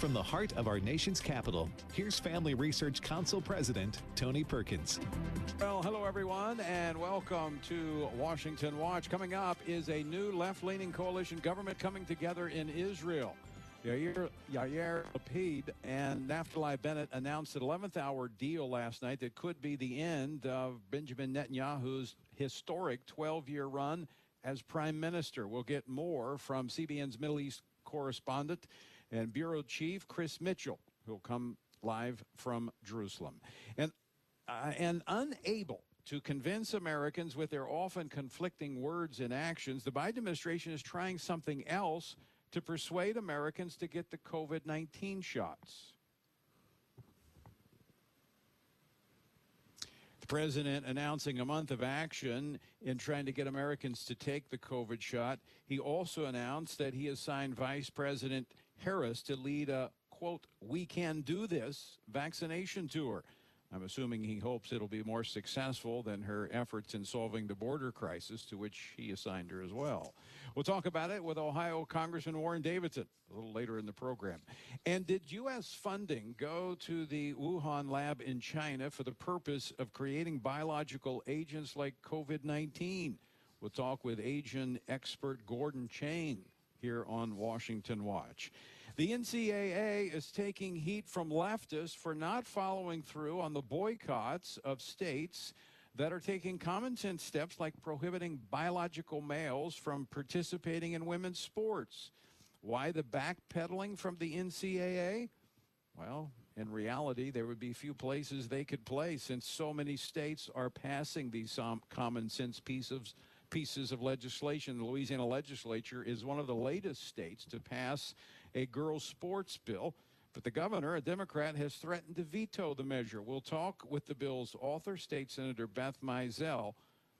From the heart of our nation's capital, here's Family Research Council President Tony Perkins. Well, hello everyone, and welcome to Washington Watch. Coming up is a new left-leaning coalition government coming together in Israel. Yair, Yair Lapid and Naftali Bennett announced an 11th hour deal last night that could be the end of Benjamin Netanyahu's historic 12 year run as prime minister. We'll get more from CBN's Middle East correspondent and bureau chief Chris Mitchell, who'll come live from Jerusalem. And, uh, and unable to convince Americans with their often conflicting words and actions, the Biden administration is trying something else to persuade Americans to get the COVID 19 shots. The president announcing a month of action in trying to get Americans to take the COVID shot. He also announced that he assigned Vice President Harris to lead a quote, we can do this vaccination tour. I'm assuming he hopes it'll be more successful than her efforts in solving the border crisis, to which he assigned her as well. We'll talk about it with Ohio Congressman Warren Davidson a little later in the program. And did U.S. funding go to the Wuhan lab in China for the purpose of creating biological agents like COVID 19? We'll talk with Asian expert Gordon Chang here on Washington Watch. The NCAA is taking heat from leftists for not following through on the boycotts of states that are taking common sense steps like prohibiting biological males from participating in women's sports. Why the backpedaling from the NCAA? Well, in reality, there would be few places they could play since so many states are passing these um, common sense pieces pieces of legislation. The Louisiana legislature is one of the latest states to pass a girls' sports bill. But the governor, a Democrat, has threatened to veto the measure. We'll talk with the bill's author, State Senator Beth Mizell,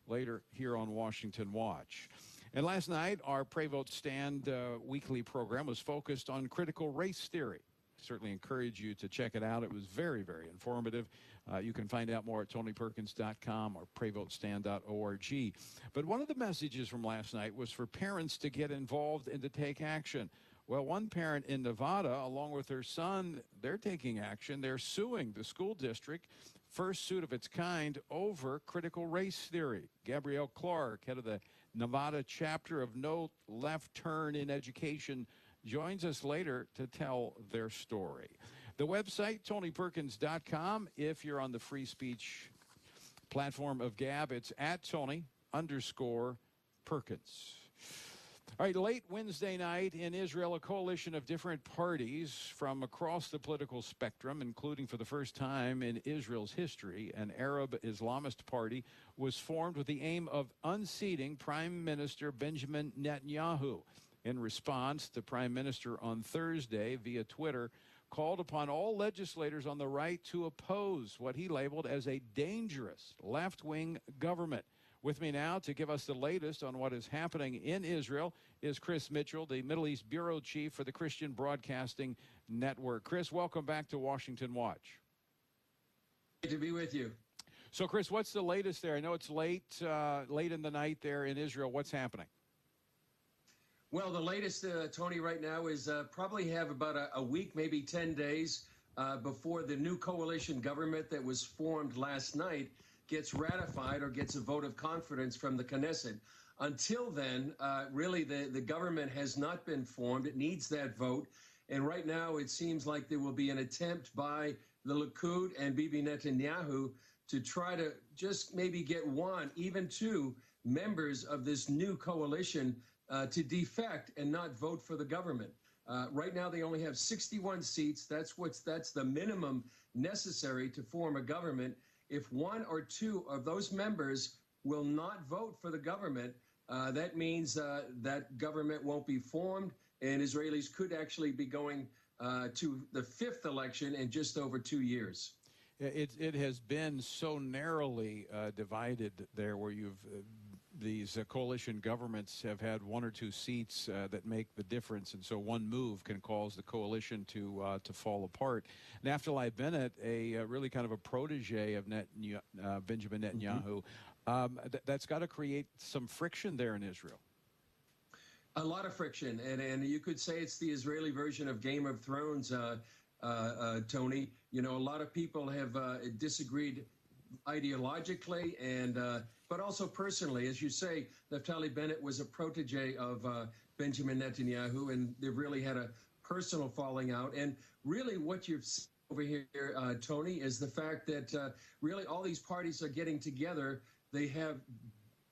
later here on Washington Watch. And last night, our Pray Vote Stand uh, weekly program was focused on critical race theory certainly encourage you to check it out. It was very, very informative. Uh, you can find out more at tonyperkins.com or prayvotestand.org. But one of the messages from last night was for parents to get involved and to take action. Well, one parent in Nevada, along with her son, they're taking action. They're suing the school district, first suit of its kind, over critical race theory. Gabrielle Clark, head of the Nevada chapter of No Left Turn in Education joins us later to tell their story. The website, tonyperkins.com. If you're on the free speech platform of Gab, it's at Tony underscore Perkins. All right, late Wednesday night in Israel, a coalition of different parties from across the political spectrum, including for the first time in Israel's history, an Arab Islamist party, was formed with the aim of unseating Prime Minister Benjamin Netanyahu. In response, the prime minister on Thursday via Twitter called upon all legislators on the right to oppose what he labeled as a dangerous left wing government. With me now to give us the latest on what is happening in Israel is Chris Mitchell, the Middle East Bureau Chief for the Christian Broadcasting Network. Chris, welcome back to Washington Watch. Great to be with you. So, Chris, what's the latest there? I know it's late, uh, late in the night there in Israel. What's happening? Well, the latest, uh, Tony, right now is uh, probably have about a, a, week, maybe 10 days uh, before the new coalition government that was formed last night gets ratified or gets a vote of confidence from the Knesset. Until then, uh, really, the, the government has not been formed. It needs that vote. And right now, it seems like there will be an attempt by the Likud and Bibi Netanyahu to try to just maybe get one, even two members of this new coalition uh, to defect and not vote for the government. Uh, right now, they only have 61 seats. That's what's that's the minimum necessary to form a government. If one or two of those members will not vote for the government, uh, that means uh, that government won't be formed, and Israelis could actually be going uh, to the fifth election in just over two years. It, it has been so narrowly uh, divided there where you've uh, these uh, coalition governments have had one or two seats uh, that make the difference, and so one move can cause the coalition to uh, to fall apart. Naftali Bennett, a uh, really kind of a protege of Netanyahu, uh, Benjamin Netanyahu, mm-hmm. um, th- that's got to create some friction there in Israel. A lot of friction, and and you could say it's the Israeli version of Game of Thrones, uh, uh, uh, Tony. You know, a lot of people have uh, disagreed ideologically and uh, but also personally. As you say, Naftali Bennett was a protege of uh, Benjamin Netanyahu, and they've really had a personal falling out. And really, what you've seen over here, uh, Tony, is the fact that uh, really all these parties are getting together. They have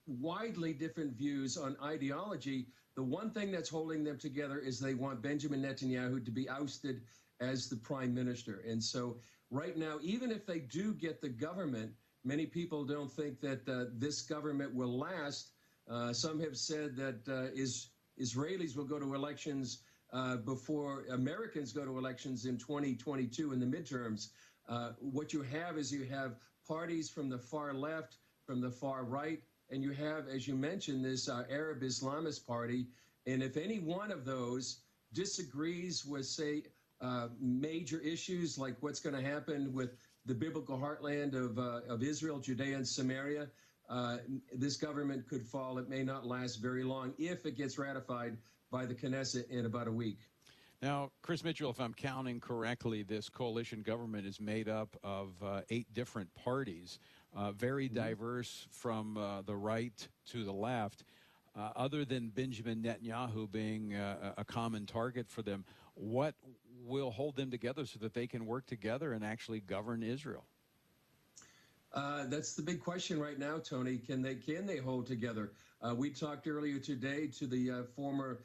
widely different views on ideology. The one thing that's holding them together is they want Benjamin Netanyahu to be ousted as the prime minister. And so right now, even if they do get the government, many people don't think that uh, this government will last. Uh, some have said that uh, is, Israelis will go to elections uh, before Americans go to elections in 2022 in the midterms. Uh, what you have is you have parties from the far left, from the far right, and you have, as you mentioned, this uh, Arab Islamist party. And if any one of those disagrees with, say, uh, major issues like what's going to happen with the biblical heartland of, uh, of Israel, Judea, and Samaria. Uh, this government could fall. It may not last very long if it gets ratified by the Knesset in about a week. Now, Chris Mitchell, if I'm counting correctly, this coalition government is made up of uh, eight different parties, uh, very mm-hmm. diverse from uh, the right to the left. other than Benjamin Netanyahu being a common target for them, what will hold them together so that they can work together and actually govern Israel? Uh, that's the big question right now, Tony. Can they can they hold together? Uh, we talked earlier today to the uh, former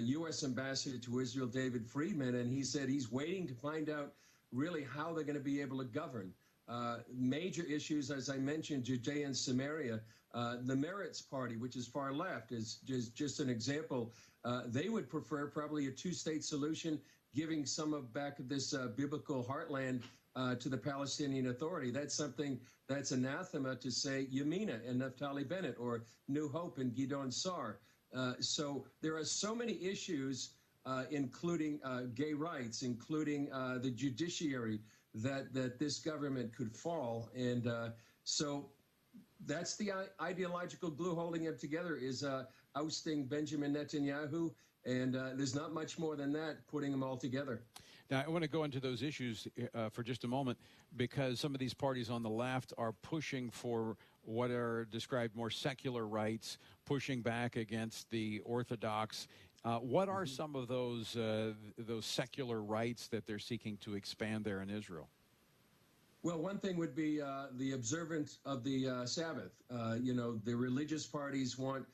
U.S. Uh, ambassador to Israel, David Friedman, and he said he's waiting to find out really how they're going to be able to govern. Uh, major issues, as I mentioned, Judea and Samaria. Uh, the Meretz Party, which is far left, is just, just an example. they would prefer probably a two-state solution giving some of back of this uh, biblical heartland uh, to the Palestinian Authority. That's something that's anathema to say Yamina and Naftali Bennett or New Hope and Gideon Sa'ar. Uh, so there are so many issues, uh, including uh, gay rights, including uh, the judiciary, that that this government could fall. And so that's the ideological glue holding it together is ousting Benjamin Netanyahu and uh, there's not much more than that putting them all together. Now, I want to go into those issues uh, for just a moment because some of these parties on the left are pushing for what are described more secular rights, pushing back against the Orthodox. Uh, what are mm-hmm. some of those uh, those secular rights that they're seeking to expand there in Israel? Well, one thing would be uh, the observance of the uh, Sabbath. Uh, you know, the religious parties want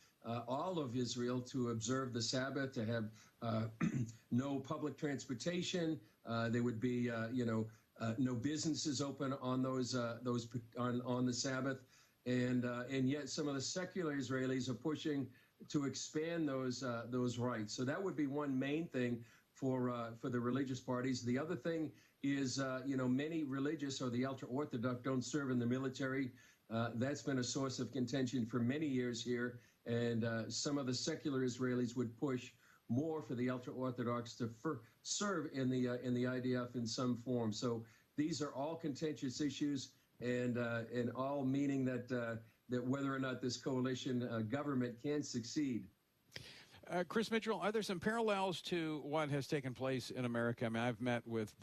all of Israel to observe the Sabbath, to have uh, no public transportation. Uh, there would be, uh, you know, uh, no businesses open on those uh, those on on the Sabbath, and and yet some of the secular Israelis are pushing to expand those those rights. So that would be one main thing for for the religious parties. The other thing is, you know, many religious or the ultra orthodox don't serve in the military. That's been a source of contention for many years here and uh, some of the secular Israelis would push more for the ultra orthodox to serve in the uh, in the IDF in some form. So these are all contentious issues, and uh, and all meaning that uh, that whether or not this coalition uh, government can succeed. Uh, Chris Mitchell, are there some parallels to what has taken place in America? I mean, I've met with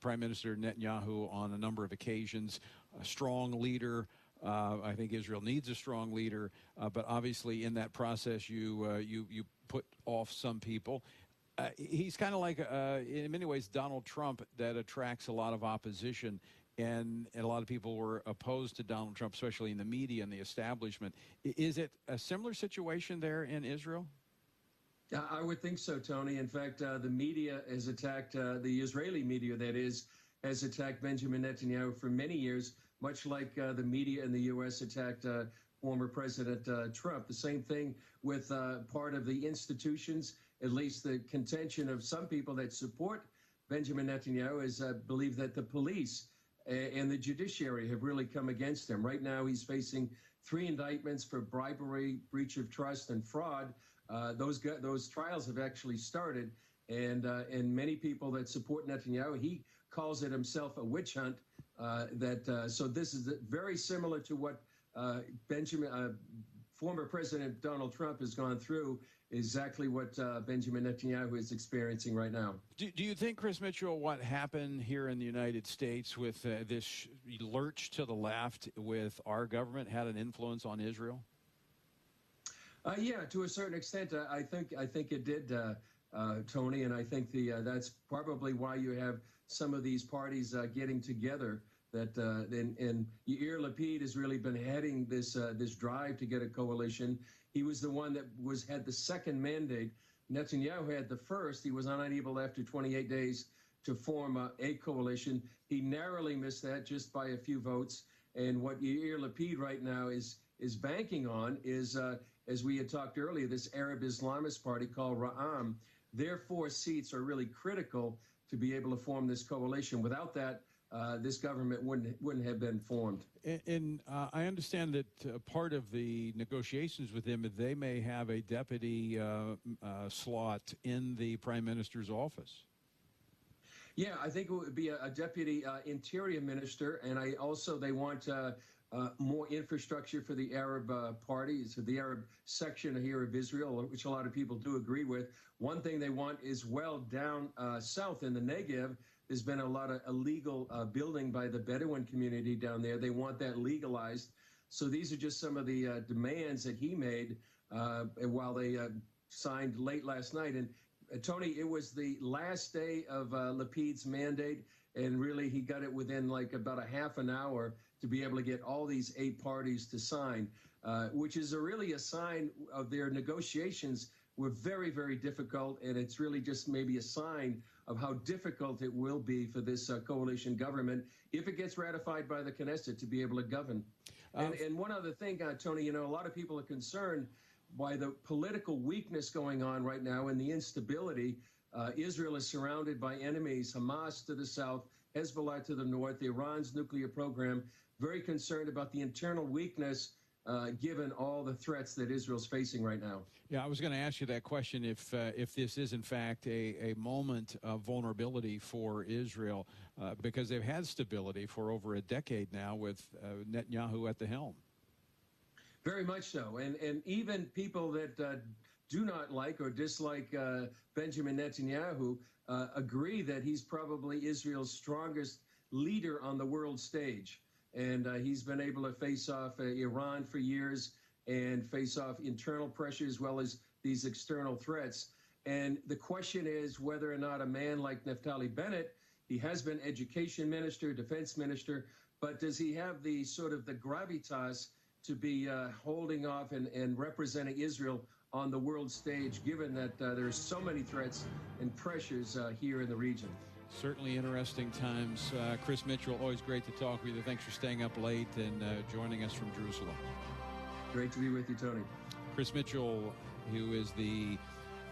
Prime Minister Netanyahu on a number of occasions, a strong leader, uh, I think Israel needs a strong leader, uh, but obviously in that process, you uh, you you put off some people. Uh, he's kind of like, uh, in many ways, Donald Trump that attracts a lot of opposition, and, and a lot of people were opposed to Donald Trump, especially in the media and the establishment. Is it a similar situation there in Israel? I would think so, Tony. In fact, uh, the media has attacked the Israeli media, that is, has attacked Benjamin Netanyahu for many years much like uh, the media in the U.S. attacked uh, former President uh, Trump. The same thing with uh, part of the institutions, at least the contention of some people that support Benjamin Netanyahu is uh, believe that the police and the judiciary have really come against him. Right now, he's facing three indictments for bribery, breach of trust, and fraud. Uh, those those trials have actually started, and and many people that support Netanyahu, he calls it himself a witch hunt uh, that uh, so this is very similar to what uh, Benjamin former President Donald Trump has gone through exactly what uh, Benjamin Netanyahu is experiencing right now. Do, do, you think, Chris Mitchell, what happened here in the United States with uh, this lurch to the left with our government had an influence on Israel? Uh, yeah, to a certain extent, uh, I think I think it did, uh, uh, Tony, and I think the that's probably why you have some of these parties getting together that uh, and, and Yair Lapid has really been heading this uh, this drive to get a coalition. He was the one that was had the second mandate. Netanyahu had the first. He was unable after 28 days to form a, a coalition. He narrowly missed that just by a few votes. And what Yair Lapid right now is is banking on is, uh, as we had talked earlier, this Arab Islamist party called Ra'am. Their four seats are really critical to be able to form this coalition. Without that, uh, this government wouldn't wouldn't have been formed. And, and uh, I understand that uh, part of the negotiations with them, they may have a deputy uh, uh, slot in the prime minister's office. Yeah, I think it would be a, a deputy interior minister, and I also they want. more infrastructure for the Arab parties, the Arab section here of Israel, which a lot of people do agree with. One thing they want is well down south in the Negev, there's been a lot of illegal uh, building by the Bedouin community down there. They want that legalized. So these are just some of the uh, demands that he made uh, while they uh, signed late last night. And uh, Tony, it was the last day of Lapid's mandate, and really he got it within like about a half an hour to be able to get all these eight parties to sign, which is a really a sign of their negotiations were very, very difficult, and it's really just maybe a sign of how difficult it will be for this uh, coalition government if it gets ratified by the Knesset to be able to govern. Um, and, and, one other thing, uh, Tony, you know, a lot of people are concerned by the political weakness going on right now and the instability. Uh, Israel is surrounded by enemies, Hamas to the south, Hezbollah to the north, Iran's nuclear program, very concerned about the internal weakness uh, given all the threats that Israel's facing right now. Yeah, I was going to ask you that question if uh, if this is in fact a, a moment of vulnerability for Israel uh, because they've had stability for over a decade now with uh, Netanyahu at the helm. Very much so, and and even people that uh, do not like or dislike uh, Benjamin Netanyahu agree that he's probably Israel's strongest leader on the world stage and uh, he's been able to face off uh, Iran for years and face off internal pressure as well as these external threats. And the question is whether or not a man like Naftali Bennett, he has been education minister, defense minister, but does he have the sort of the gravitas to be uh, holding off and, and representing Israel on the world stage, given that uh, there's so many threats and pressures uh, here in the region? Certainly interesting times. Uh, Chris Mitchell, always great to talk with you. Thanks for staying up late and uh, joining us from Jerusalem. Great to be with you, Tony. Chris Mitchell, who is the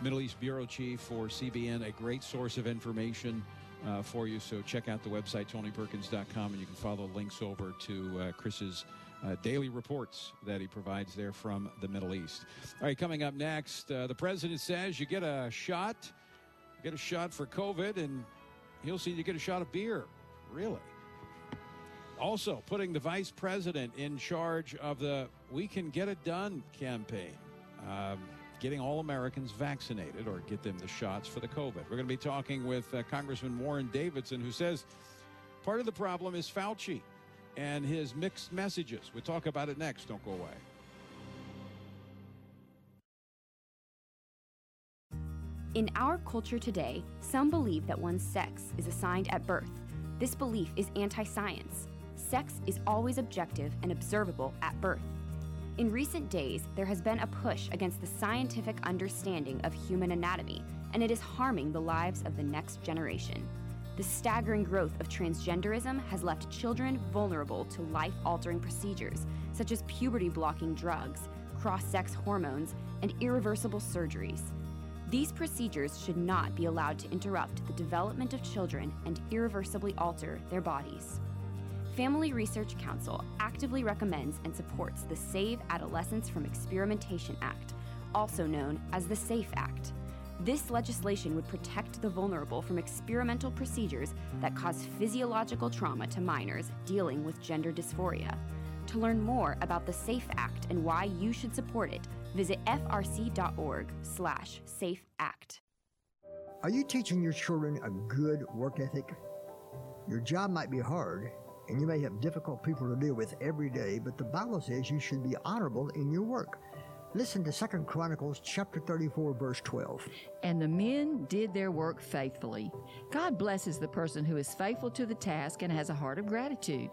Middle East Bureau Chief for CBN, a great source of information uh, for you. So check out the website, tonyperkins.com, and you can follow links over to uh, Chris's uh, daily reports that he provides there from the Middle East. All right, coming up next, uh, the president says you get a shot, get a shot for COVID, and he'll see you get a shot of beer. Really? Also, putting the vice president in charge of the We Can Get It Done campaign. Um, getting all Americans vaccinated or get them the shots for the COVID. We're going to be talking with uh, Congressman Warren Davidson, who says part of the problem is Fauci and his mixed messages. We'll talk about it next. Don't go away. In our culture today, some believe that one's sex is assigned at birth. This belief is anti science. Sex is always objective and observable at birth. In recent days, there has been a push against the scientific understanding of human anatomy, and it is harming the lives of the next generation. The staggering growth of transgenderism has left children vulnerable to life altering procedures, such as puberty blocking drugs, cross sex hormones, and irreversible surgeries. These procedures should not be allowed to interrupt the development of children and irreversibly alter their bodies. Family Research Council actively recommends and supports the Save Adolescents from Experimentation Act, also known as the SAFE Act. This legislation would protect the vulnerable from experimental procedures that cause physiological trauma to minors dealing with gender dysphoria. To learn more about the SAFE Act and why you should support it, visit frc.org slash safeact. Are you teaching your children a good work ethic? Your job might be hard, and you may have difficult people to deal with every day, but the Bible says you should be honorable in your work. Listen to 2 Chronicles chapter 34 verse 12. And the men did their work faithfully. God blesses the person who is faithful to the task and has a heart of gratitude.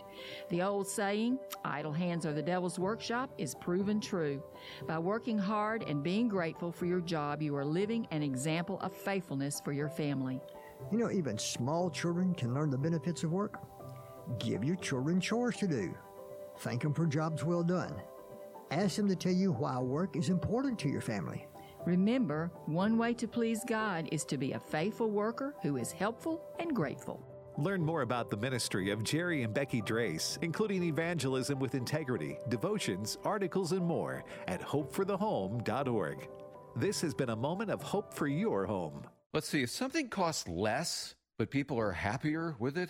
The old saying, idle hands are the devil's workshop, is proven true. By working hard and being grateful for your job, you are living an example of faithfulness for your family. You know, even small children can learn the benefits of work. Give your children chores to do. Thank them for jobs well done. Ask them to tell you why work is important to your family. Remember, one way to please God is to be a faithful worker who is helpful and grateful. Learn more about the ministry of Jerry and Becky Drace, including evangelism with integrity, devotions, articles, and more at hopeforthehome.org. This has been a moment of hope for your home. Let's see, if something costs less, but people are happier with it,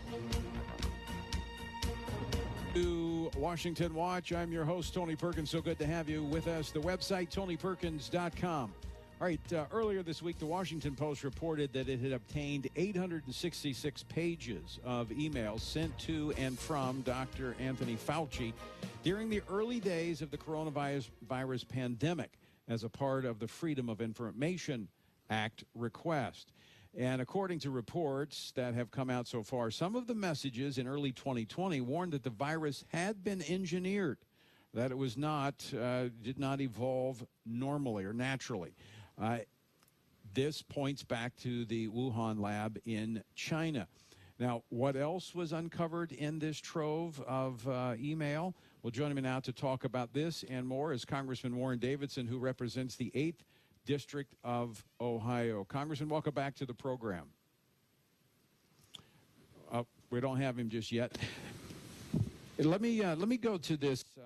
Washington Watch. I'm your host, Tony Perkins. So good to have you with us. The website, tonyperkins.com. All right, uh, earlier this week, the Washington Post reported that it had obtained 866 pages of emails sent to and from Dr. Anthony Fauci during the early days of the coronavirus virus pandemic as a part of the Freedom of Information Act request. And according to reports that have come out so far, some of the messages in early 2020 warned that the virus had been engineered, that it was not, uh, did not evolve normally or naturally. Uh, this points back to the Wuhan lab in China. Now, what else was uncovered in this trove of uh, email? Well, joining me now to talk about this and more is Congressman Warren Davidson, who represents the 8th District of Ohio. Congressman, welcome back to the program. Uh, we don't have him just yet. let me uh, let me go to this uh,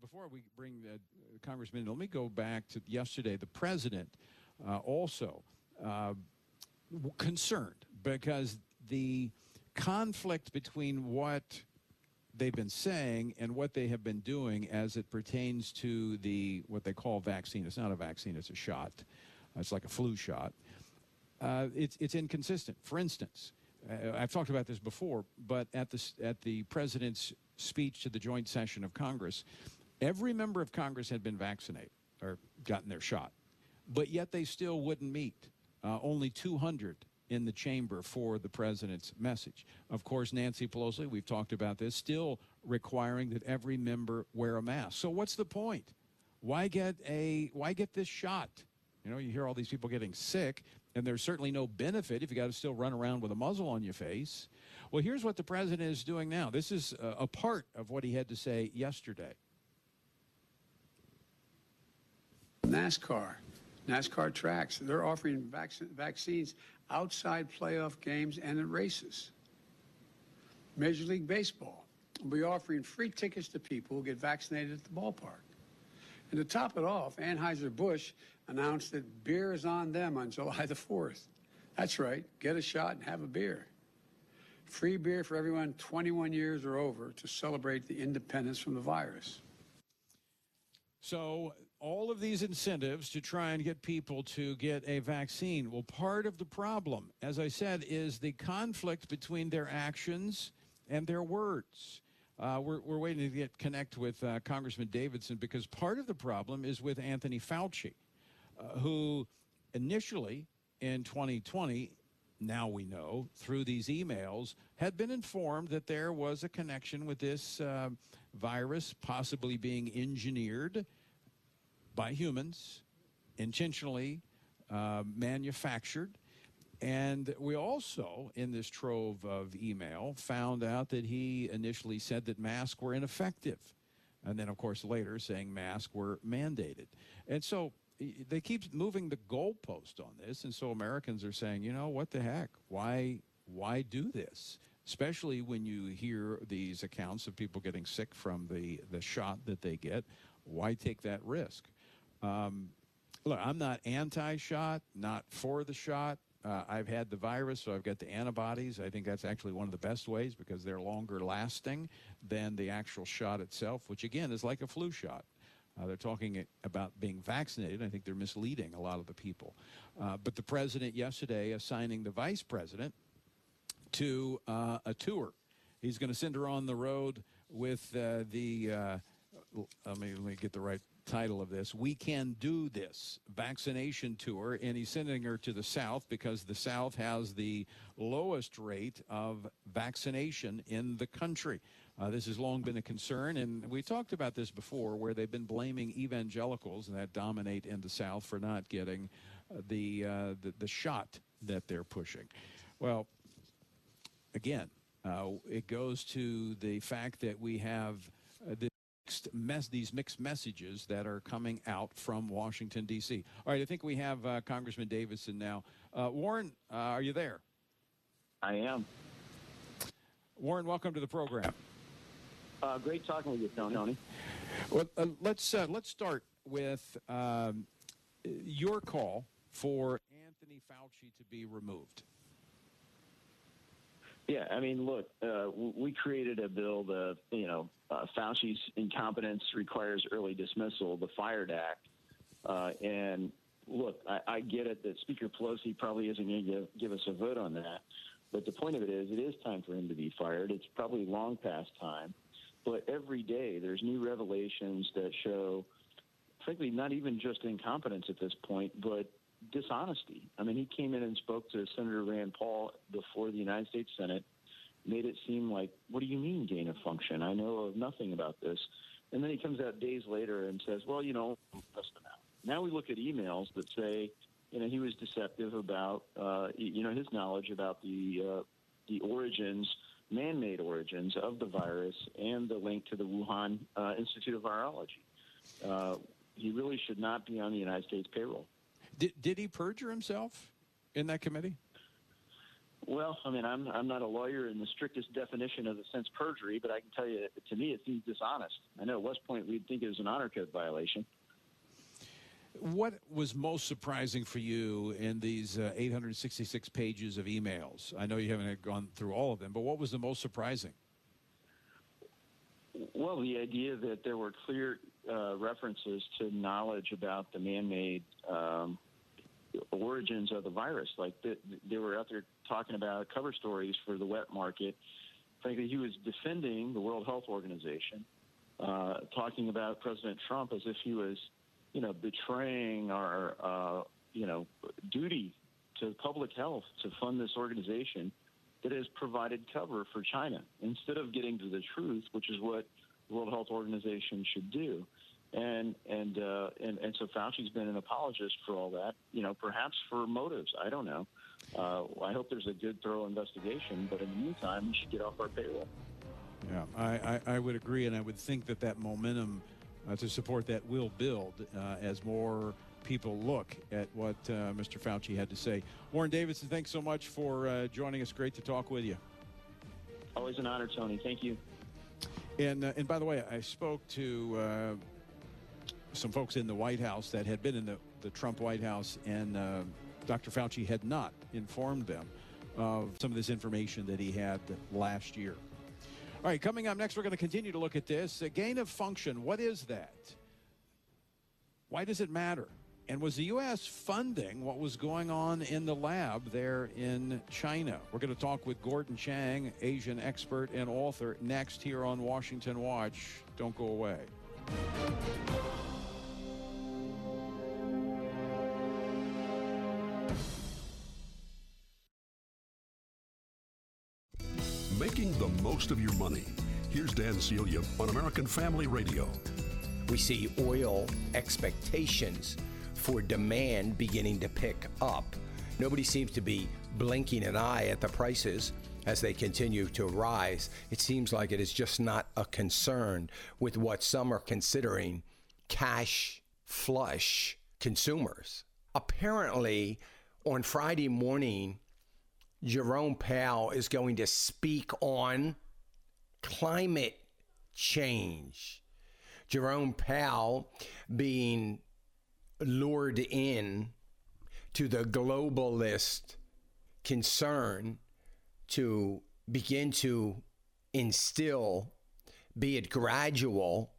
before we bring the congressman. Let me go back to yesterday. The president uh, also uh, concerned because the conflict between what they've been saying and what they have been doing as it pertains to the what they call vaccine. It's not a vaccine; it's a shot. It's like a flu shot. Uh, it's it's inconsistent. For instance, uh, I've talked about this before, but at the at the president's speech to the joint session of Congress, every member of Congress had been vaccinated or gotten their shot, but yet they still wouldn't meet. Uh, only 200 in the chamber for the president's message. Of course, Nancy Pelosi, we've talked about this, still requiring that every member wear a mask. So what's the point? Why get a why get this shot? You know, you hear all these people getting sick, and there's certainly no benefit if you got to still run around with a muzzle on your face. Well, here's what the president is doing now. This is a, a part of what he had to say yesterday. NASCAR, NASCAR tracks, they're offering vac- vaccines outside playoff games and in races. Major League Baseball will be offering free tickets to people who get vaccinated at the ballpark. And to top it off, Anheuser-Busch announced that beer is on them on July the 4th. That's right, get a shot and have a beer. Free beer for everyone 21 years or over to celebrate the independence from the virus. So all of these incentives to try and get people to get a vaccine. Well, part of the problem, as I said, is the conflict between their actions and their words. Uh, we're, waiting to get connect with uh, Congressman Davidson because part of the problem is with Anthony Fauci. uh, who initially in 2020 now we know through these emails, had been informed that there was a connection with this uh, virus possibly being engineered by humans, intentionally uh, manufactured. And we also, in this trove of email, found out that he initially said that masks were ineffective. And then, of course, later saying masks were mandated. And so they keep moving the goalpost on this, and so Americans are saying, you know, what the heck? Why why do this? Especially when you hear these accounts of people getting sick from the the shot that they get. Why take that risk? Um, look, I'm not anti-shot, not for the shot. Uh, I've had the virus, so I've got the antibodies. I think that's actually one of the best ways because they're longer lasting than the actual shot itself, which again is like a flu shot. Uh, they're talking about being vaccinated. I think they're misleading a lot of the people. Uh, but the president yesterday assigning the vice president to uh, a tour. He's going to send her on the road with uh, the, uh, let, me, let me get the right title of this We Can Do This vaccination tour. And he's sending her to the South because the South has the lowest rate of vaccination in the country. Uh, this has long been a concern, and we talked about this before, where they've been blaming evangelicals that dominate in the South for not getting uh, the, uh, the, the shot that they're pushing. Well, again, uh, it goes to the fact that we have uh, the Mess, these mixed messages that are coming out from Washington, D.C. All right, I think we have uh, Congressman Davidson now. Uh, Warren, uh, are you there? I am. Warren, welcome to the program. Uh, great talking with you, Tony. Well, uh, let's uh, let's start with um, your call for Anthony Fauci to be removed. Yeah, I mean, look, uh, we created a bill that you know uh, Fauci's incompetence requires early dismissal, the Fired Act, uh, and look, I, I, get it that Speaker Pelosi probably isn't going to give, give us a vote on that, but the point of it is, it is time for him to be fired. It's probably long past time. But every day there's new revelations that show, frankly, not even just incompetence at this point, but dishonesty. I mean, he came in and spoke to Senator Rand Paul before the United States Senate, made it seem like, what do you mean gain of function? I know of nothing about this. And then he comes out days later and says, well, you know, now we look at emails that say, you know, he was deceptive about, uh, you know, his knowledge about the uh, the origins man-made origins of the virus and the link to the Wuhan uh, Institute of Virology. Uh, he really should not be on the United States payroll. Did, did he perjure himself in that committee? Well, I mean, I'm I'm not a lawyer in the strictest definition of the sense perjury, but I can tell you, to me, it seems dishonest. I know at West Point we'd think it was an honor code violation. What was most surprising for you in these uh, 866 pages of emails? I know you haven't gone through all of them, but what was the most surprising? Well, the idea that there were clear uh, references to knowledge about the man-made um, origins of the virus. Like the, they were out there talking about cover stories for the wet market. Frankly, he was defending the World Health Organization, uh, talking about President Trump as if he was you know, betraying our, uh, you know, duty to public health to fund this organization that has provided cover for China instead of getting to the truth, which is what the World Health Organization should do. And and uh, and and so Fauci's been an apologist for all that, you know, perhaps for motives. I don't know. Uh, I hope there's a good, thorough investigation. But in the meantime, we should get off our payroll. Yeah, I, I, I would agree, and I would think that that momentum uh, to support that will build uh, as more people look at what uh, Mr. Fauci had to say. Warren Davidson, thanks so much for uh, joining us. Great to talk with you. Always an honor, Tony. Thank you. And uh, and by the way, I spoke to uh, some folks in the White House that had been in the, the Trump White House, and uh, Dr. Fauci had not informed them of some of this information that he had last year. All right, coming up next, we're going to continue to look at this. A gain of function, what is that? Why does it matter? And was the U.S. funding what was going on in the lab there in China? We're going to talk with Gordon Chang, Asian expert and author, next here on Washington Watch. Don't go away. Most of your money. Here's Dan Celia on American Family Radio. We see oil expectations for demand beginning to pick up. Nobody seems to be blinking an eye at the prices as they continue to rise. It seems like it is just not a concern with what some are considering cash flush consumers. Apparently, on Friday morning, Jerome Powell is going to speak on climate change. Jerome Powell being lured in to the globalist concern to begin to instill, be it gradual,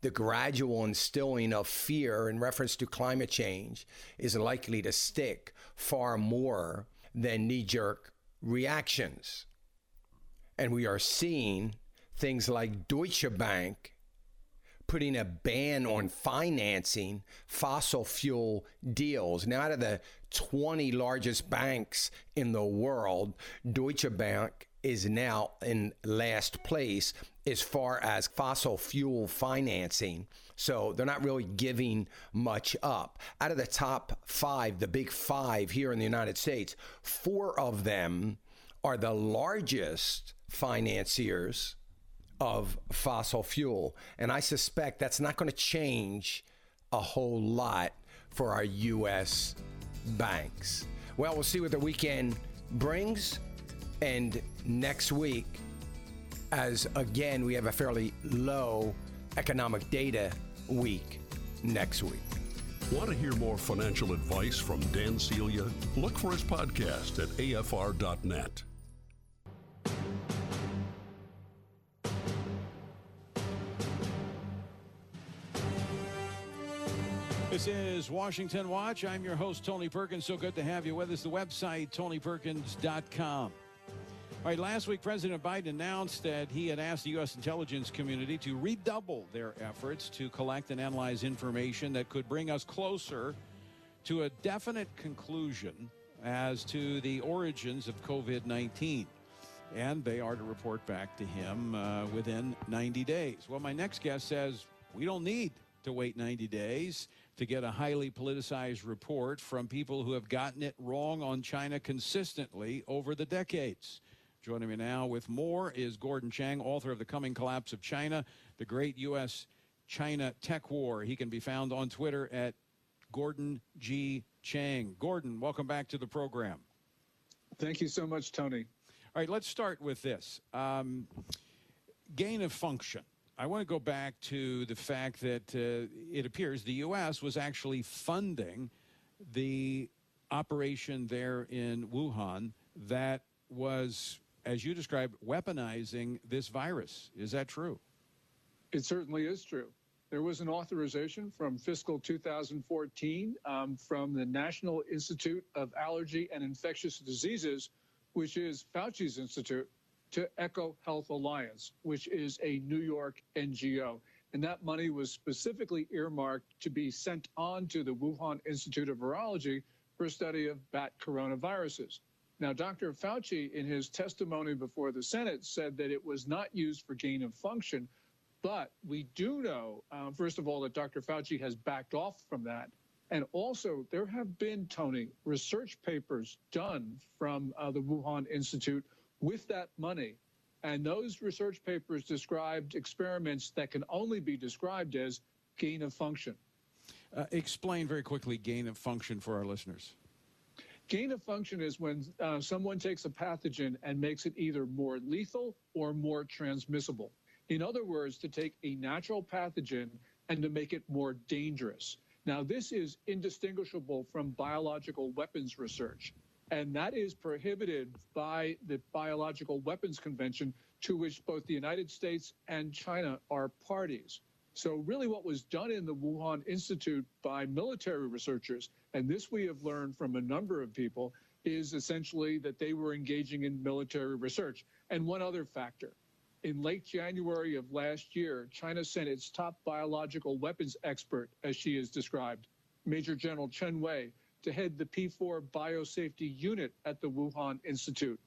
the gradual instilling of fear in reference to climate change is likely to stick far more than knee jerk reactions. And we are seeing things like Deutsche Bank putting a ban on financing fossil fuel deals. Now, out of the 20 largest banks in the world, Deutsche Bank is now in last place as far as fossil fuel financing. So they're not really giving much up. Out of the top five, the big five here in the United States, four of them are the largest financiers of fossil fuel. And I suspect that's not going to change a whole lot for our U.S. banks. Well, we'll see what the weekend brings. And next week, as again, we have a fairly low economic data week next week. Want to hear more financial advice from Dan Celia? Look for his podcast at afr.net. This is Washington Watch. I'm your host, Tony Perkins. So good to have you with us. The website, tonyperkins.com. All right, last week, President Biden announced that he had asked the U.S. intelligence community to redouble their efforts to collect and analyze information that could bring us closer to a definite conclusion as to the origins of COVID 19. And they are to report back to him uh, within 90 days. Well, my next guest says we don't need to wait 90 days to get a highly politicized report from people who have gotten it wrong on China consistently over the decades. Joining me now with more is Gordon Chang, author of The Coming Collapse of China, the Great U.S. China Tech War. He can be found on Twitter at Gordon G. Chang. Gordon, welcome back to the program. Thank you so much, Tony. All right, let's start with this um, gain of function. I want to go back to the fact that uh, it appears the U.S. was actually funding the operation there in Wuhan that was, as you described, weaponizing this virus. Is that true? It certainly is true. There was an authorization from fiscal 2014 um, from the National Institute of Allergy and Infectious Diseases, which is Fauci's institute, to EcoHealth Alliance, which is a New York NGO. And that money was specifically earmarked to be sent on to the Wuhan Institute of Virology for a study of bat coronaviruses. Now, Dr. Fauci, in his testimony before the Senate, said that it was not used for gain of function. But we do know, uh, first of all, that Dr. Fauci has backed off from that. And also, there have been, Tony, research papers done from uh, the Wuhan Institute with that money. And those research papers described experiments that can only be described as gain of function. Uh, explain very quickly gain of function for our listeners. Gain of function is when uh, someone takes a pathogen and makes it either more lethal or more transmissible. In other words, to take a natural pathogen and to make it more dangerous. Now, this is indistinguishable from biological weapons research. And that is prohibited by the Biological Weapons Convention, to which both the United States and China are parties. So, really, what was done in the Wuhan Institute by military researchers, and this we have learned from a number of people, is essentially that they were engaging in military research. And one other factor in late January of last year, China sent its top biological weapons expert, as she is described, Major General Chen Wei, to head the P4 biosafety unit at the Wuhan Institute.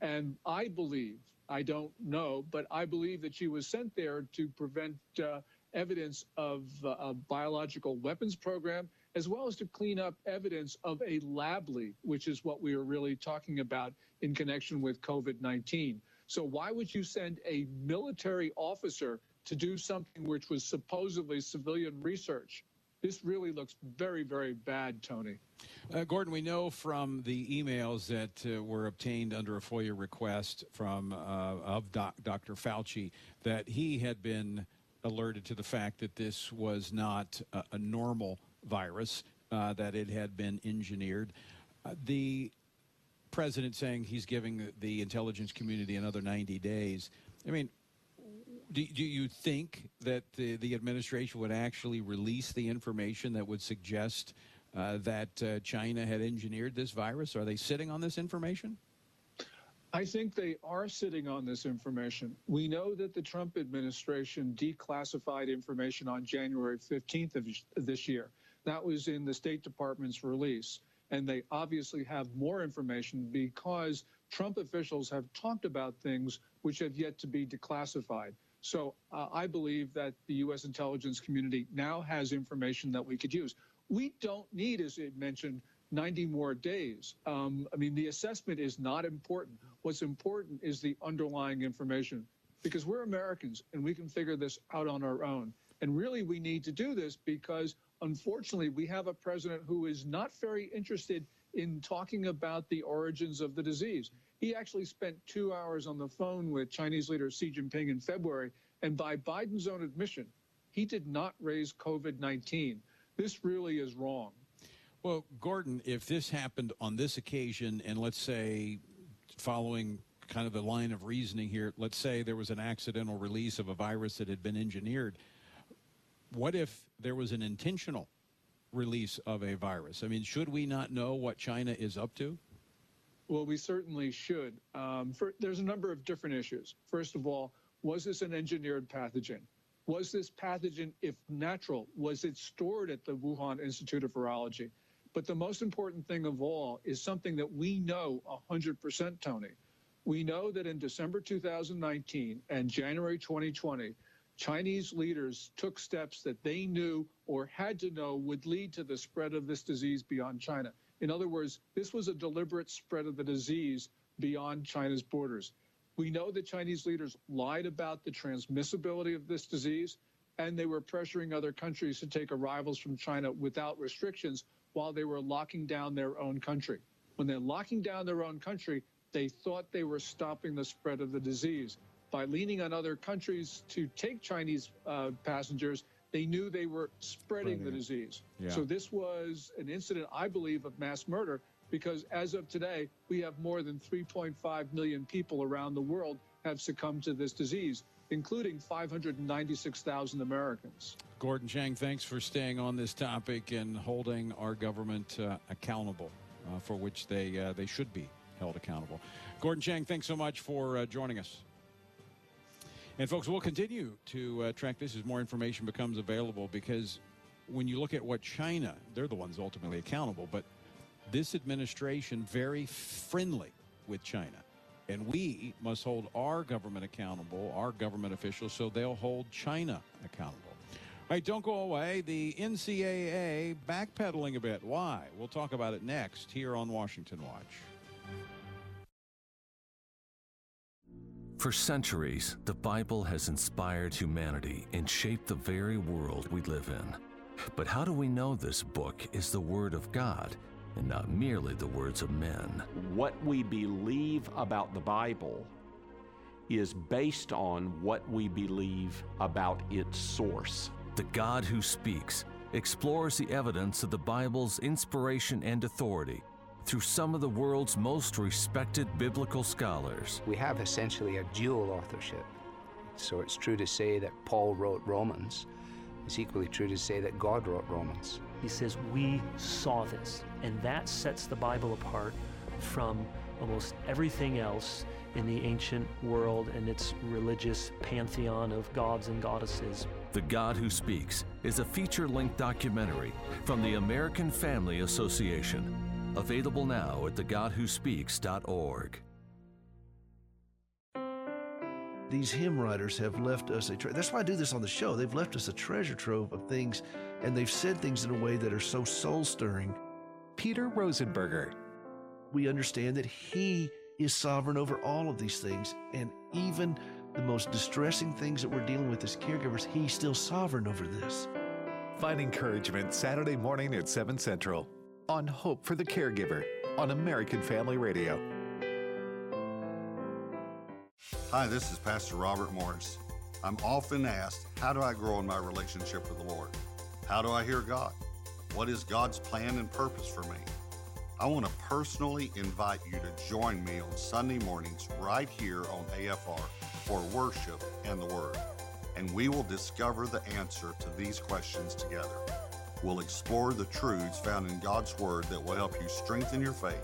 And I believe, I don't know, but I believe that she was sent there to prevent uh, evidence of uh, a biological weapons program, as well as to clean up evidence of a lab leak, which is what we are really talking about in connection with COVID 19. So, why would you send a military officer to do something which was supposedly civilian research? This really looks very, very bad, Tony. Uh, Gordon, we know from the emails that uh, were obtained under a FOIA request from uh, of doc, Dr. Fauci that he had been alerted to the fact that this was not a, a normal virus, uh, that it had been engineered. Uh, the president saying he's giving the intelligence community another 90 days. I mean, do, do you think that the, the administration would actually release the information that would suggest uh, that uh, China had engineered this virus? Are they sitting on this information? I think they are sitting on this information. We know that the Trump administration declassified information on January 15th of this year. That was in the State Department's release. And they obviously have more information because Trump officials have talked about things which have yet to be declassified. So uh, I believe that the U.S. intelligence community now has information that we could use. We don't need, as it mentioned, 90 more days. Um, I mean, the assessment is not important. What's important is the underlying information because we're Americans and we can figure this out on our own. And really, we need to do this because unfortunately, we have a president who is not very interested in talking about the origins of the disease. He actually spent two hours on the phone with Chinese leader Xi Jinping in February, and by Biden's own admission, he did not raise COVID 19. This really is wrong. Well, Gordon, if this happened on this occasion, and let's say following kind of the line of reasoning here, let's say there was an accidental release of a virus that had been engineered, what if there was an intentional release of a virus? I mean, should we not know what China is up to? Well, we certainly should. Um, for, there's a number of different issues. First of all, was this an engineered pathogen? Was this pathogen, if natural, was it stored at the Wuhan Institute of Virology? But the most important thing of all is something that we know 100%, Tony. We know that in December 2019 and January 2020, Chinese leaders took steps that they knew or had to know would lead to the spread of this disease beyond China. In other words, this was a deliberate spread of the disease beyond China's borders. We know that Chinese leaders lied about the transmissibility of this disease, and they were pressuring other countries to take arrivals from China without restrictions while they were locking down their own country. When they're locking down their own country, they thought they were stopping the spread of the disease by leaning on other countries to take Chinese uh, passengers, they knew they were spreading the disease. Yeah. So this was an incident, I believe, of mass murder because as of today, we have more than 3.5 million people around the world have succumbed to this disease, including 596,000 Americans. Gordon Chang, thanks for staying on this topic and holding our government uh, accountable, uh, for which they uh, they should be held accountable. Gordon Chang, thanks so much for uh, joining us. And folks, we'll continue to uh, track this as more information becomes available because when you look at what China, they're the ones ultimately accountable, but this administration very friendly with China. And we must hold our government accountable, our government officials, so they'll hold China accountable. All right, don't go away. The NCAA backpedaling a bit. Why? We'll talk about it next here on Washington Watch. For centuries, the Bible has inspired humanity and shaped the very world we live in. But how do we know this book is the Word of God and not merely the words of men? What we believe about the Bible is based on what we believe about its source. The God who speaks explores the evidence of the Bible's inspiration and authority through some of the world's most respected biblical scholars. We have essentially a dual authorship. So it's true to say that Paul wrote Romans. It's equally true to say that God wrote Romans. He says, We saw this. And that sets the Bible apart from almost everything else in the ancient world and its religious pantheon of gods and goddesses. The God Who Speaks is a feature length documentary from the American Family Association. Available now at thegodwhospeaks.org. these hymn writers have left us a tre- that's why I do this on the show. They've left us a treasure trove of things and they've said things in a way that are so soul stirring. Peter Rosenberger. We understand that he is sovereign over all of these things and even the most distressing things that we're dealing with as caregivers, he's still sovereign over this. Find encouragement Saturday morning at 7 Central on Hope for the Caregiver on American Family Radio. Hi, this is Pastor Robert Morris. I'm often asked, How do I grow in my relationship with the Lord? How do I hear God? What is God's plan and purpose for me? I want to personally invite you to join me on Sunday mornings right here on AFR for worship and the Word. And we will discover the answer to these questions together. We'll explore the truths found in God's Word that will help you strengthen your faith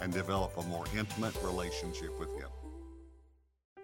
and develop a more intimate relationship with Him.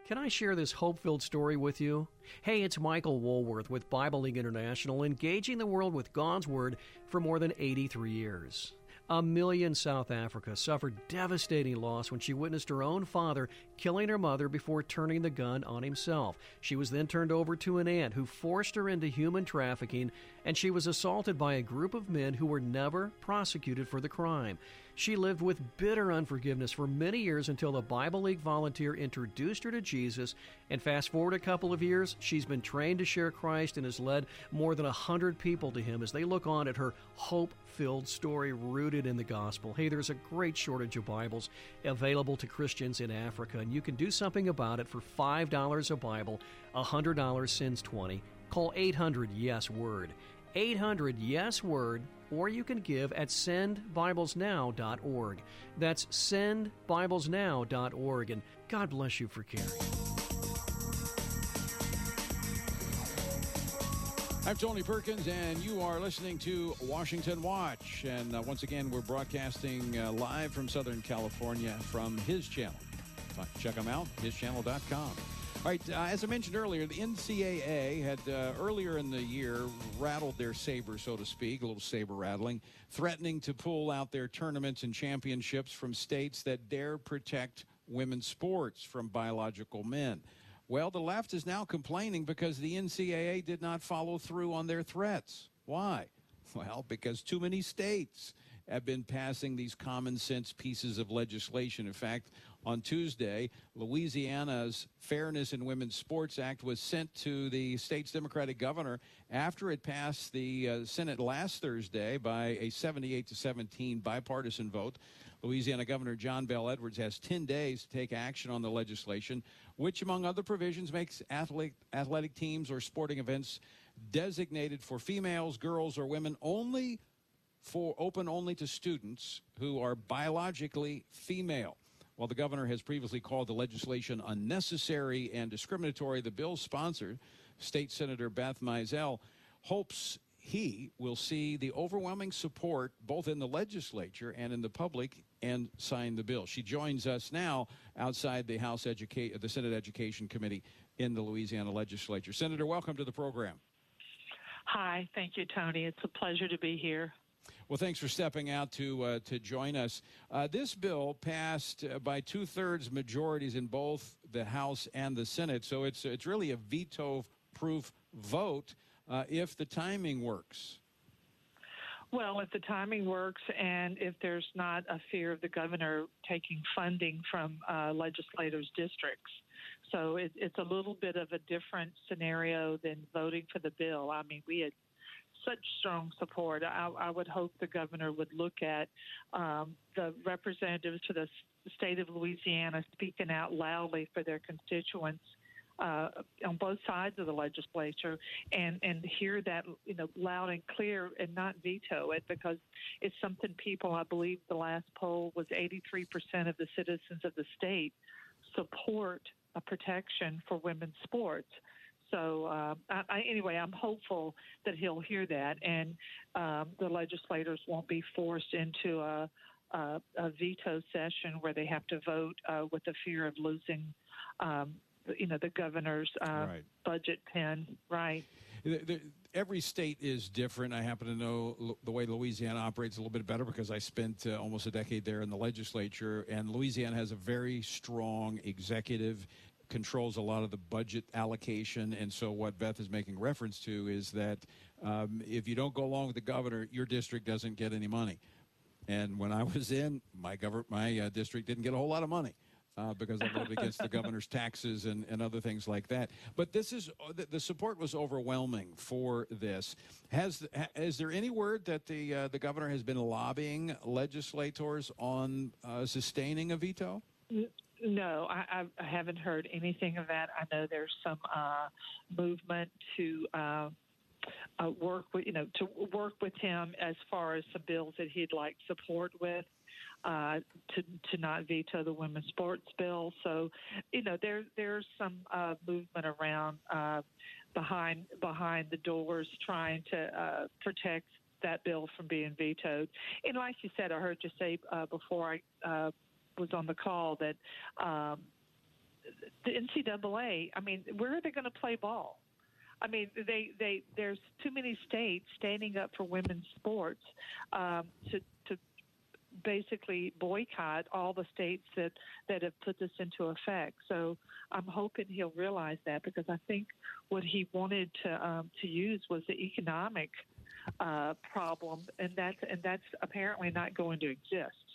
Can I share this hope filled story with you? Hey, it's Michael Woolworth with Bible League International, engaging the world with God's Word for more than 83 years. Amelia in South Africa suffered devastating loss when she witnessed her own father killing her mother before turning the gun on himself. She was then turned over to an aunt who forced her into human trafficking, and she was assaulted by a group of men who were never prosecuted for the crime. She lived with bitter unforgiveness for many years until a Bible League volunteer introduced her to Jesus. And fast forward a couple of years, she's been trained to share Christ and has led more than a hundred people to Him as they look on at her hope filled story rooted in the gospel. Hey, there's a great shortage of Bibles available to Christians in Africa, and you can do something about it for $5 a Bible, $100 sends 20. Call 800 Yes Word. 800 Yes Word, or you can give at sendbiblesnow.org. That's sendbiblesnow.org, and God bless you for caring. I'm Tony Perkins, and you are listening to Washington Watch. And uh, once again, we're broadcasting uh, live from Southern California from his channel. Check him out, hischannel.com. All right, uh, as I mentioned earlier, the NCAA had uh, earlier in the year rattled their saber, so to speak, a little saber rattling, threatening to pull out their tournaments and championships from states that dare protect women's sports from biological men. Well, the left is now complaining because the NCAA did not follow through on their threats. Why? Well, because too many states have been passing these common sense pieces of legislation. In fact, on Tuesday, Louisiana's Fairness in Women's Sports Act was sent to the state's Democratic governor after it passed the uh, Senate last Thursday by a 78 to 17 bipartisan vote. Louisiana Governor John Bel Edwards has 10 days to take action on the legislation, which, among other provisions, makes athletic, athletic teams or sporting events designated for females, girls, or women only for open only to students who are biologically female. While the governor has previously called the legislation unnecessary and discriminatory, the bill's sponsor, State Senator Beth Mizell, hopes he will see the overwhelming support both in the legislature and in the public and sign the bill. She joins us now outside the House Educate the Senate Education Committee in the Louisiana legislature. Senator, welcome to the program. Hi, thank you, Tony. It's a pleasure to be here. Well, thanks for stepping out to uh, to join us. Uh, this bill passed uh, by two thirds majorities in both the House and the Senate, so it's it's really a veto-proof vote uh, if the timing works. Well, if the timing works and if there's not a fear of the governor taking funding from uh, legislators' districts. So it, it's a little bit of a different scenario than voting for the bill. I mean, we had such strong support. I, I would hope the governor would look at um, the representatives to the state of Louisiana speaking out loudly for their constituents uh, on both sides of the legislature and and hear that you know loud and clear and not veto it because it's something people I believe the last poll was 83% of the citizens of the state support a protection for women's sports. So uh, I, I, anyway, I'm hopeful that he'll hear that, and um, the legislators won't be forced into a, a, a, veto session where they have to vote uh, with the fear of losing, um, you know, the governor's uh, right. budget pen. Right. Every state is different. I happen to know the way Louisiana operates a little bit better because I spent uh, almost a decade there in the legislature, and Louisiana has a very strong executive controls a lot of the budget allocation. And so, what Beth is making reference to is that um, if you don't go along with the governor, your district doesn't get any money. And when I was in, my government, my uh, district didn't get a whole lot of money. Uh, because I voted against the governor's taxes and, and other things like that. But this is uh, the, the support was overwhelming for this. Has ha, is there any word that the uh, the governor has been lobbying legislators on uh, sustaining a veto? No, I, I haven't heard anything of that. I know there's some uh, movement to uh, uh, work with, you know, to work with him as far as some bills that he'd like support with. Uh, to to not veto the women's sports bill, so you know there there's some uh, movement around uh, behind behind the doors trying to uh, protect that bill from being vetoed. And like you said, I heard you say uh, before I uh, was on the call that um, the NCAA. I mean, where are they going to play ball? I mean, they they there's too many states standing up for women's sports um, to to basically boycott all the states that that have put this into effect. So I'm hoping he'll realize that because I think what he wanted to um, to use was the economic uh, problem, and that's and that's apparently not going to exist.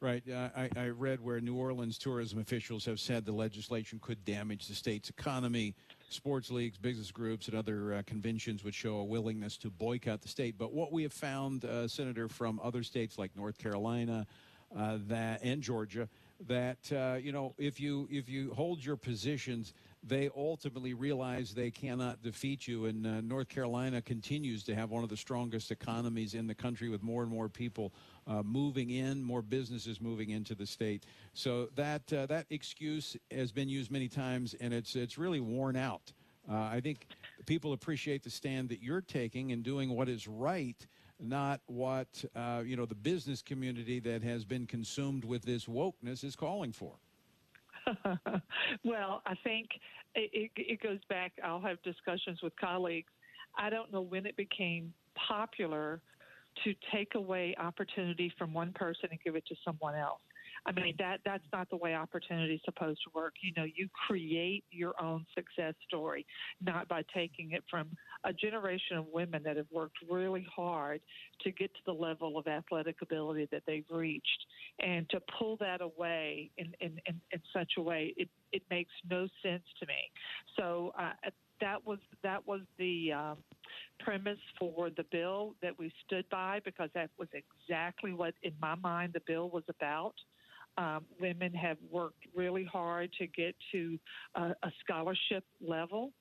Right. I, I, read where New Orleans tourism officials have said the legislation could damage the state's economy. Sports leagues, business groups, and other uh, conventions would show a willingness to boycott the state. But what we have found, uh, Senator, from other states like North Carolina uh, that and Georgia, that uh, you know, if you if you hold your positions, they ultimately realize they cannot defeat you. And uh, North Carolina continues to have one of the strongest economies in the country with more and more people uh, moving in, more businesses moving into the state. So that, uh, that excuse has been used many times, and it's, it's really worn out. Uh, I think people appreciate the stand that you're taking and doing what is right not what uh, you know the business community that has been consumed with this wokeness is calling for. well, I think it, it goes back. I'll have discussions with colleagues. I don't know when it became popular to take away opportunity from one person and give it to someone else. I mean that that's not the way opportunity is supposed to work. You know, you create your own success story, not by taking it from a generation of women that have worked really hard to get to the level of athletic ability that they've reached, and to pull that away in in, in, in such a way, it it makes no sense to me. So uh, that was that was the um, premise for the bill that we stood by because that was exactly what, in my mind, the bill was about. Um, women have worked really hard to get to a, scholarship level,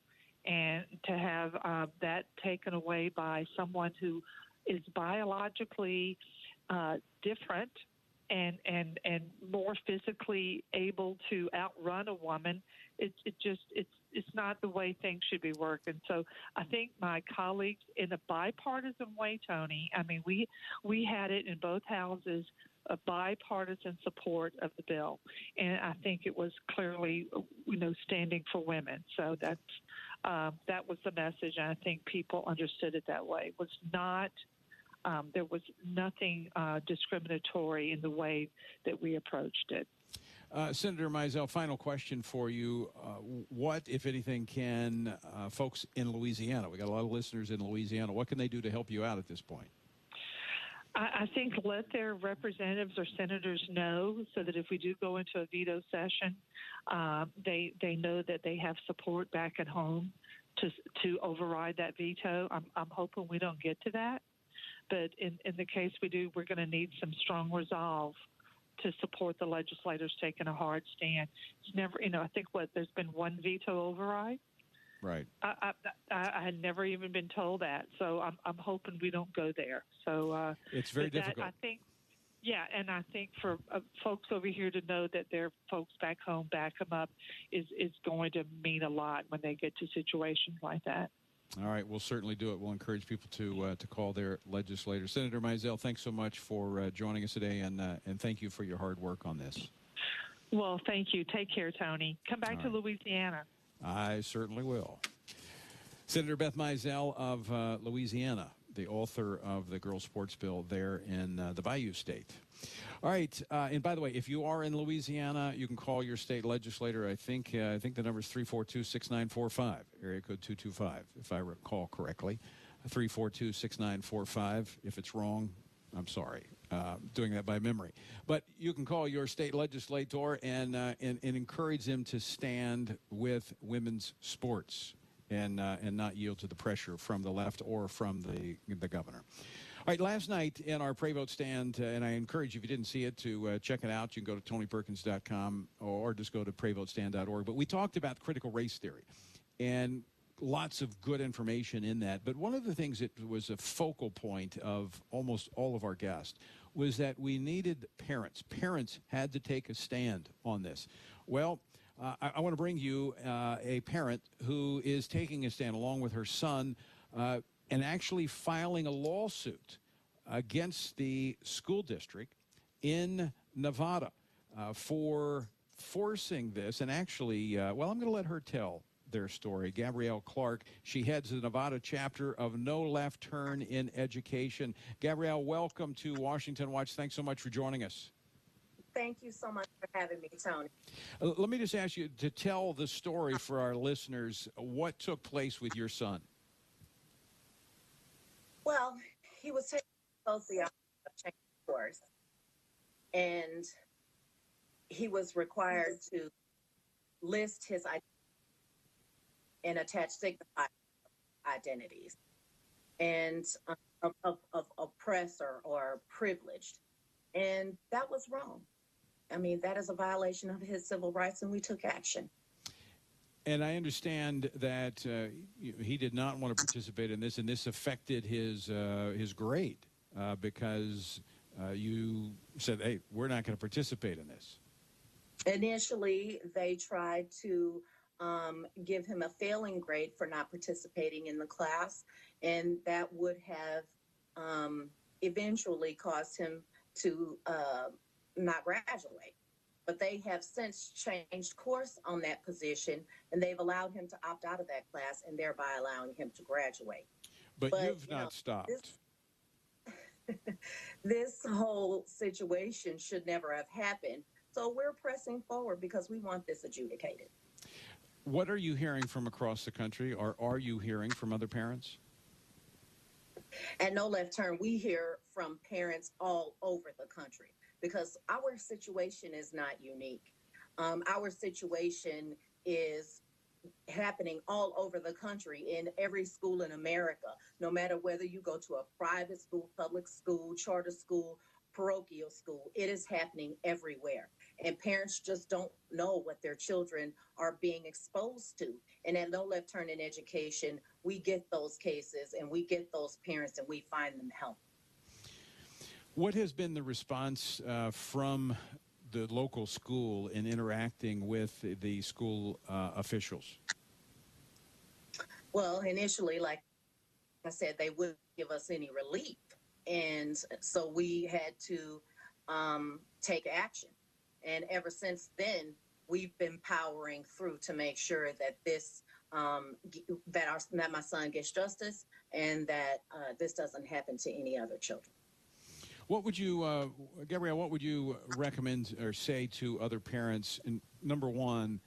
and to have uh, that taken away by someone who is biologically uh, different and and and more physically able to outrun a woman it it just it's it's not the way things should be working. So i think my colleagues in a bipartisan way tony i mean we we had it in both houses a bipartisan support of the bill and i think it was clearly you know standing for women so that's um, that was the message and i think people understood it that way it was not um, there was nothing uh, discriminatory in the way that we approached it. Uh, Senator Mizell, final question for you. Uh, what, if anything, can uh, folks in Louisiana, we got a lot of listeners in Louisiana, what can they do to help you out at this point? I, I think let their representatives or senators know so that if we do go into a veto session, uh, they, they know that they have support back at home to, to override that veto. I'm, I'm hoping we don't get to that. But in, in the case we do, we're going to need some strong resolve to support the legislators taking a hard stand. It's never, you know, I think what there's been one veto override. Right. I, I, I had never even been told that, so I'm, I'm hoping we don't go there. So uh, it's very that, difficult. I think, yeah, and I think for uh, folks over here to know that their folks back home back them up is is going to mean a lot when they get to situations like that. All right, we'll certainly do it. We'll encourage people to uh, to call their legislators. Senator Mizell, thanks so much for uh, joining us today, and uh, and thank you for your hard work on this. Well, thank you. Take care, Tony. Come back to. Louisiana. I certainly will. Senator Beth Mizell of uh, Louisiana. the author of the girls' sports bill there in uh, the Bayou State. All right, uh, and by the way, if you are in Louisiana, you can call your state legislator. I think uh, I think the number is 342-6945, area code 225, if I recall correctly. 342-6945. If it's wrong, I'm sorry. Uh, doing that by memory. But you can call your state legislator and, uh, and, and encourage them to stand with women's sports and, uh, and not yield to the pressure from the left or from the, the governor. All right, last night in our Pray Vote stand, uh, and I encourage you, if you didn't see it, to uh, check it out. You can go to tonyperkins.com or just go to prayvotestand.org. But we talked about critical race theory and lots of good information in that. But one of the things that was a focal point of almost all of our guests was that we needed parents. Parents had to take a stand on this. Well, uh, I, I want to bring you uh, a parent who is taking a stand along with her son uh, and actually filing a lawsuit against the school district in Nevada uh, for forcing this. And actually, uh, well, I'm going to let her tell their story. Gabrielle Clark, she heads the Nevada chapter of No Left Turn in Education. Gabrielle, welcome to Washington Watch. Thanks so much for joining us. Thank you so much for having me, Tony. Uh, let me just ask you to tell the story for our listeners. What took place with your son? Well, he was taking sociology course, and he was required to list his identity and attach signified identities and um, of, of, of oppressor or privileged. And that was wrong. I mean, that is a violation of his civil rights, and we took action. And I understand that uh, he did not want to participate in this, and this affected his uh, his grade uh, because uh, you said, "Hey, we're not going to participate in this." Initially, they tried to um, give him a failing grade for not participating in the class, and that would have um, eventually caused him to uh, not graduate. But they have since changed course on that position, and they've allowed him to opt out of that class, and thereby allowing him to graduate. But, but you've you not know, stopped. This, this whole situation should never have happened. So we're pressing forward because we want this adjudicated. What are you hearing from across the country, or are you hearing from other parents? At No Left Turn, we hear from parents all over the country because our situation is not unique. Um, our situation is happening all over the country in every school in America, no matter whether you go to a private school, public school, charter school, parochial school. It is happening everywhere. And parents just don't know what their children are being exposed to. And at No Left Turn in Education, we get those cases and we get those parents and we find them help. What has been the response uh, from the local school in interacting with the school uh, officials? Well, initially, like I said, they wouldn't give us any relief. And so we had to um, take action. And ever since then, we've been powering through to make sure that this um, that our that my son gets justice and that uh, this doesn't happen to any other children. What would you, uh, Gabrielle? What would you recommend or say to other parents? And number one,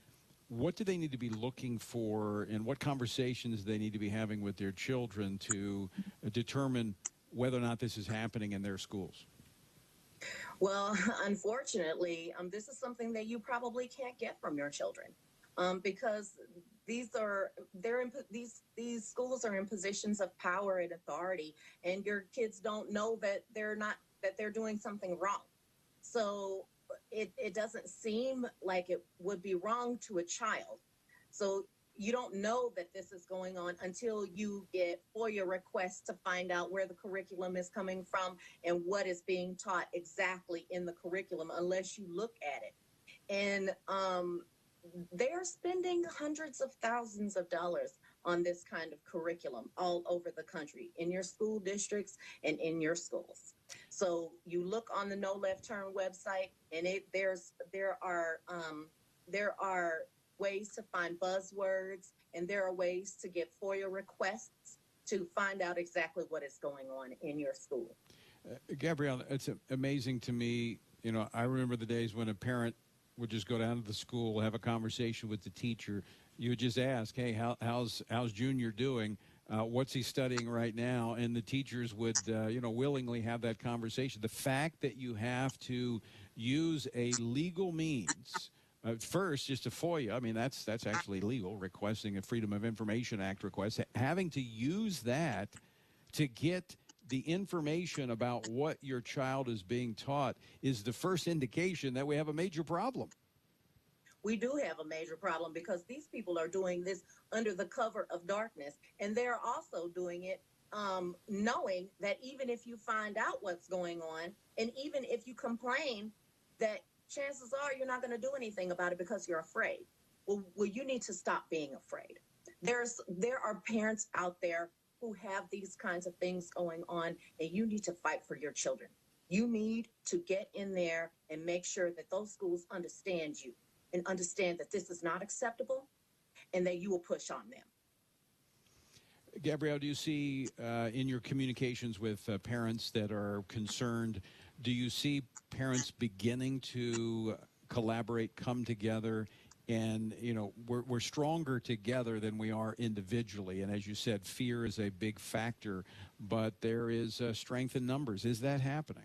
what do they need to be looking for, and what conversations they need to be having with their children to determine whether or not this is happening in their schools? Well, unfortunately, um, this is something that you probably can't get from your children um, because these are they're in these these schools are in positions of power and authority, and your kids don't know that they're not that they're doing something wrong. So it, it doesn't seem like it would be wrong to a child. So you don't know that this is going on until you get FOIA requests to find out where the curriculum is coming from and what is being taught exactly in the curriculum, unless you look at it. And um, they're spending hundreds of thousands of dollars on this kind of curriculum all over the country in your school districts and in your schools. So you look on the No Left Turn website, and it there's there are um, there are ways to find buzzwords, and there are ways to get FOIA requests to find out exactly what is going on in your school. Uh, Gabrielle, it's amazing to me. You know, I remember the days when a parent would just go down to the school, have a conversation with the teacher. You would just ask, "Hey, how, how's how's Junior doing? Uh, what's he studying right now?" And the teachers would, uh, you know, willingly have that conversation. The fact that you have to use a legal means. Uh, first, just a FOIA. I mean, that's that's actually legal. Requesting a Freedom of Information Act request, having to use that to get the information about what your child is being taught is the first indication that we have a major problem. We do have a major problem because these people are doing this under the cover of darkness, and they're also doing it um, knowing that even if you find out what's going on, and even if you complain, that chances are you're not going to do anything about it because you're afraid. Well, well, you need to stop being afraid. There's there are parents out there who have these kinds of things going on, and you need to fight for your children. You need to get in there and make sure that those schools understand you and understand that this is not acceptable and that you will push on them. Gabrielle, do you see uh, in your communications with uh, parents that are concerned, do you see parents beginning to collaborate, come together, and you know we're, we're stronger together than we are individually? And as you said fear is a big factor but there is uh, strength in numbers. Is that happening?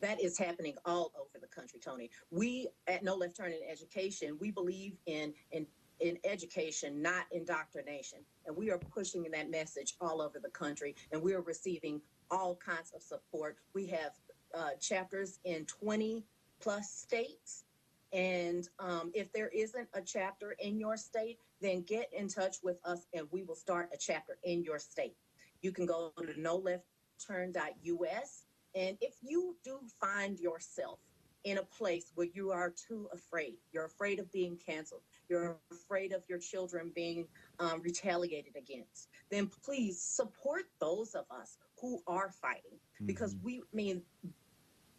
That is happening all over the country tony. We at no left turn in education we believe in in in education, not indoctrination. And we are pushing that message all over the country, and we are receiving all kinds of support. We have uh, chapters in 20 plus states. And um, if there isn't a chapter in your state, then get in touch with us and we will start a chapter in your state. You can go to noleftturn.us. And if you do find yourself in a place where you are too afraid, you're afraid of being canceled, you're afraid of your children being um, retaliated against, then please support those of us who are fighting. Mm-hmm. Because we, I mean,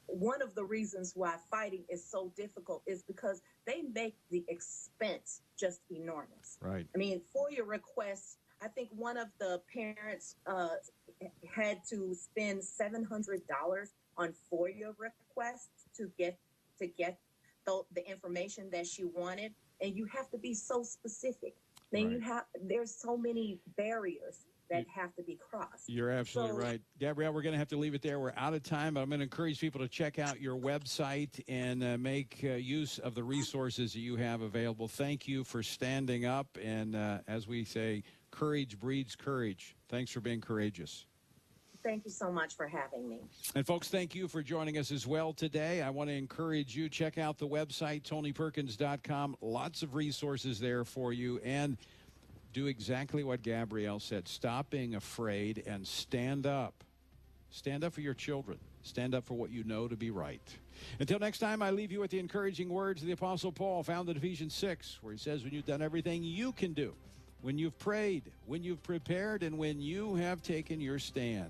one of the reasons why fighting is so difficult is because they make the expense just enormous. Right. I mean, for your requests, I think one of the parents uh, had to spend seven hundred dollars on FOIA requests to get to get the, the, information that she wanted, and you have to be so specific. Then right. you have there's so many barriers that have to be crossed. You're absolutely so, right. Gabrielle, we're going to have to leave it there. We're out of time, but I'm going to encourage people to check out your website and uh, make uh, use of the resources that you have available. Thank you for standing up. And uh, as we say, courage breeds courage. Thanks for being courageous. Thank you so much for having me. And folks, thank you for joining us as well today. I want to encourage you check out the website tonyperkins.com. Lots of resources there for you and do exactly what Gabrielle said. Stop being afraid and stand up. Stand up for your children. Stand up for what you know to be right. Until next time, I leave you with the encouraging words of the Apostle Paul found in Ephesians 6, where he says, When you've done everything you can do, when you've prayed, when you've prepared, and when you have taken your stand,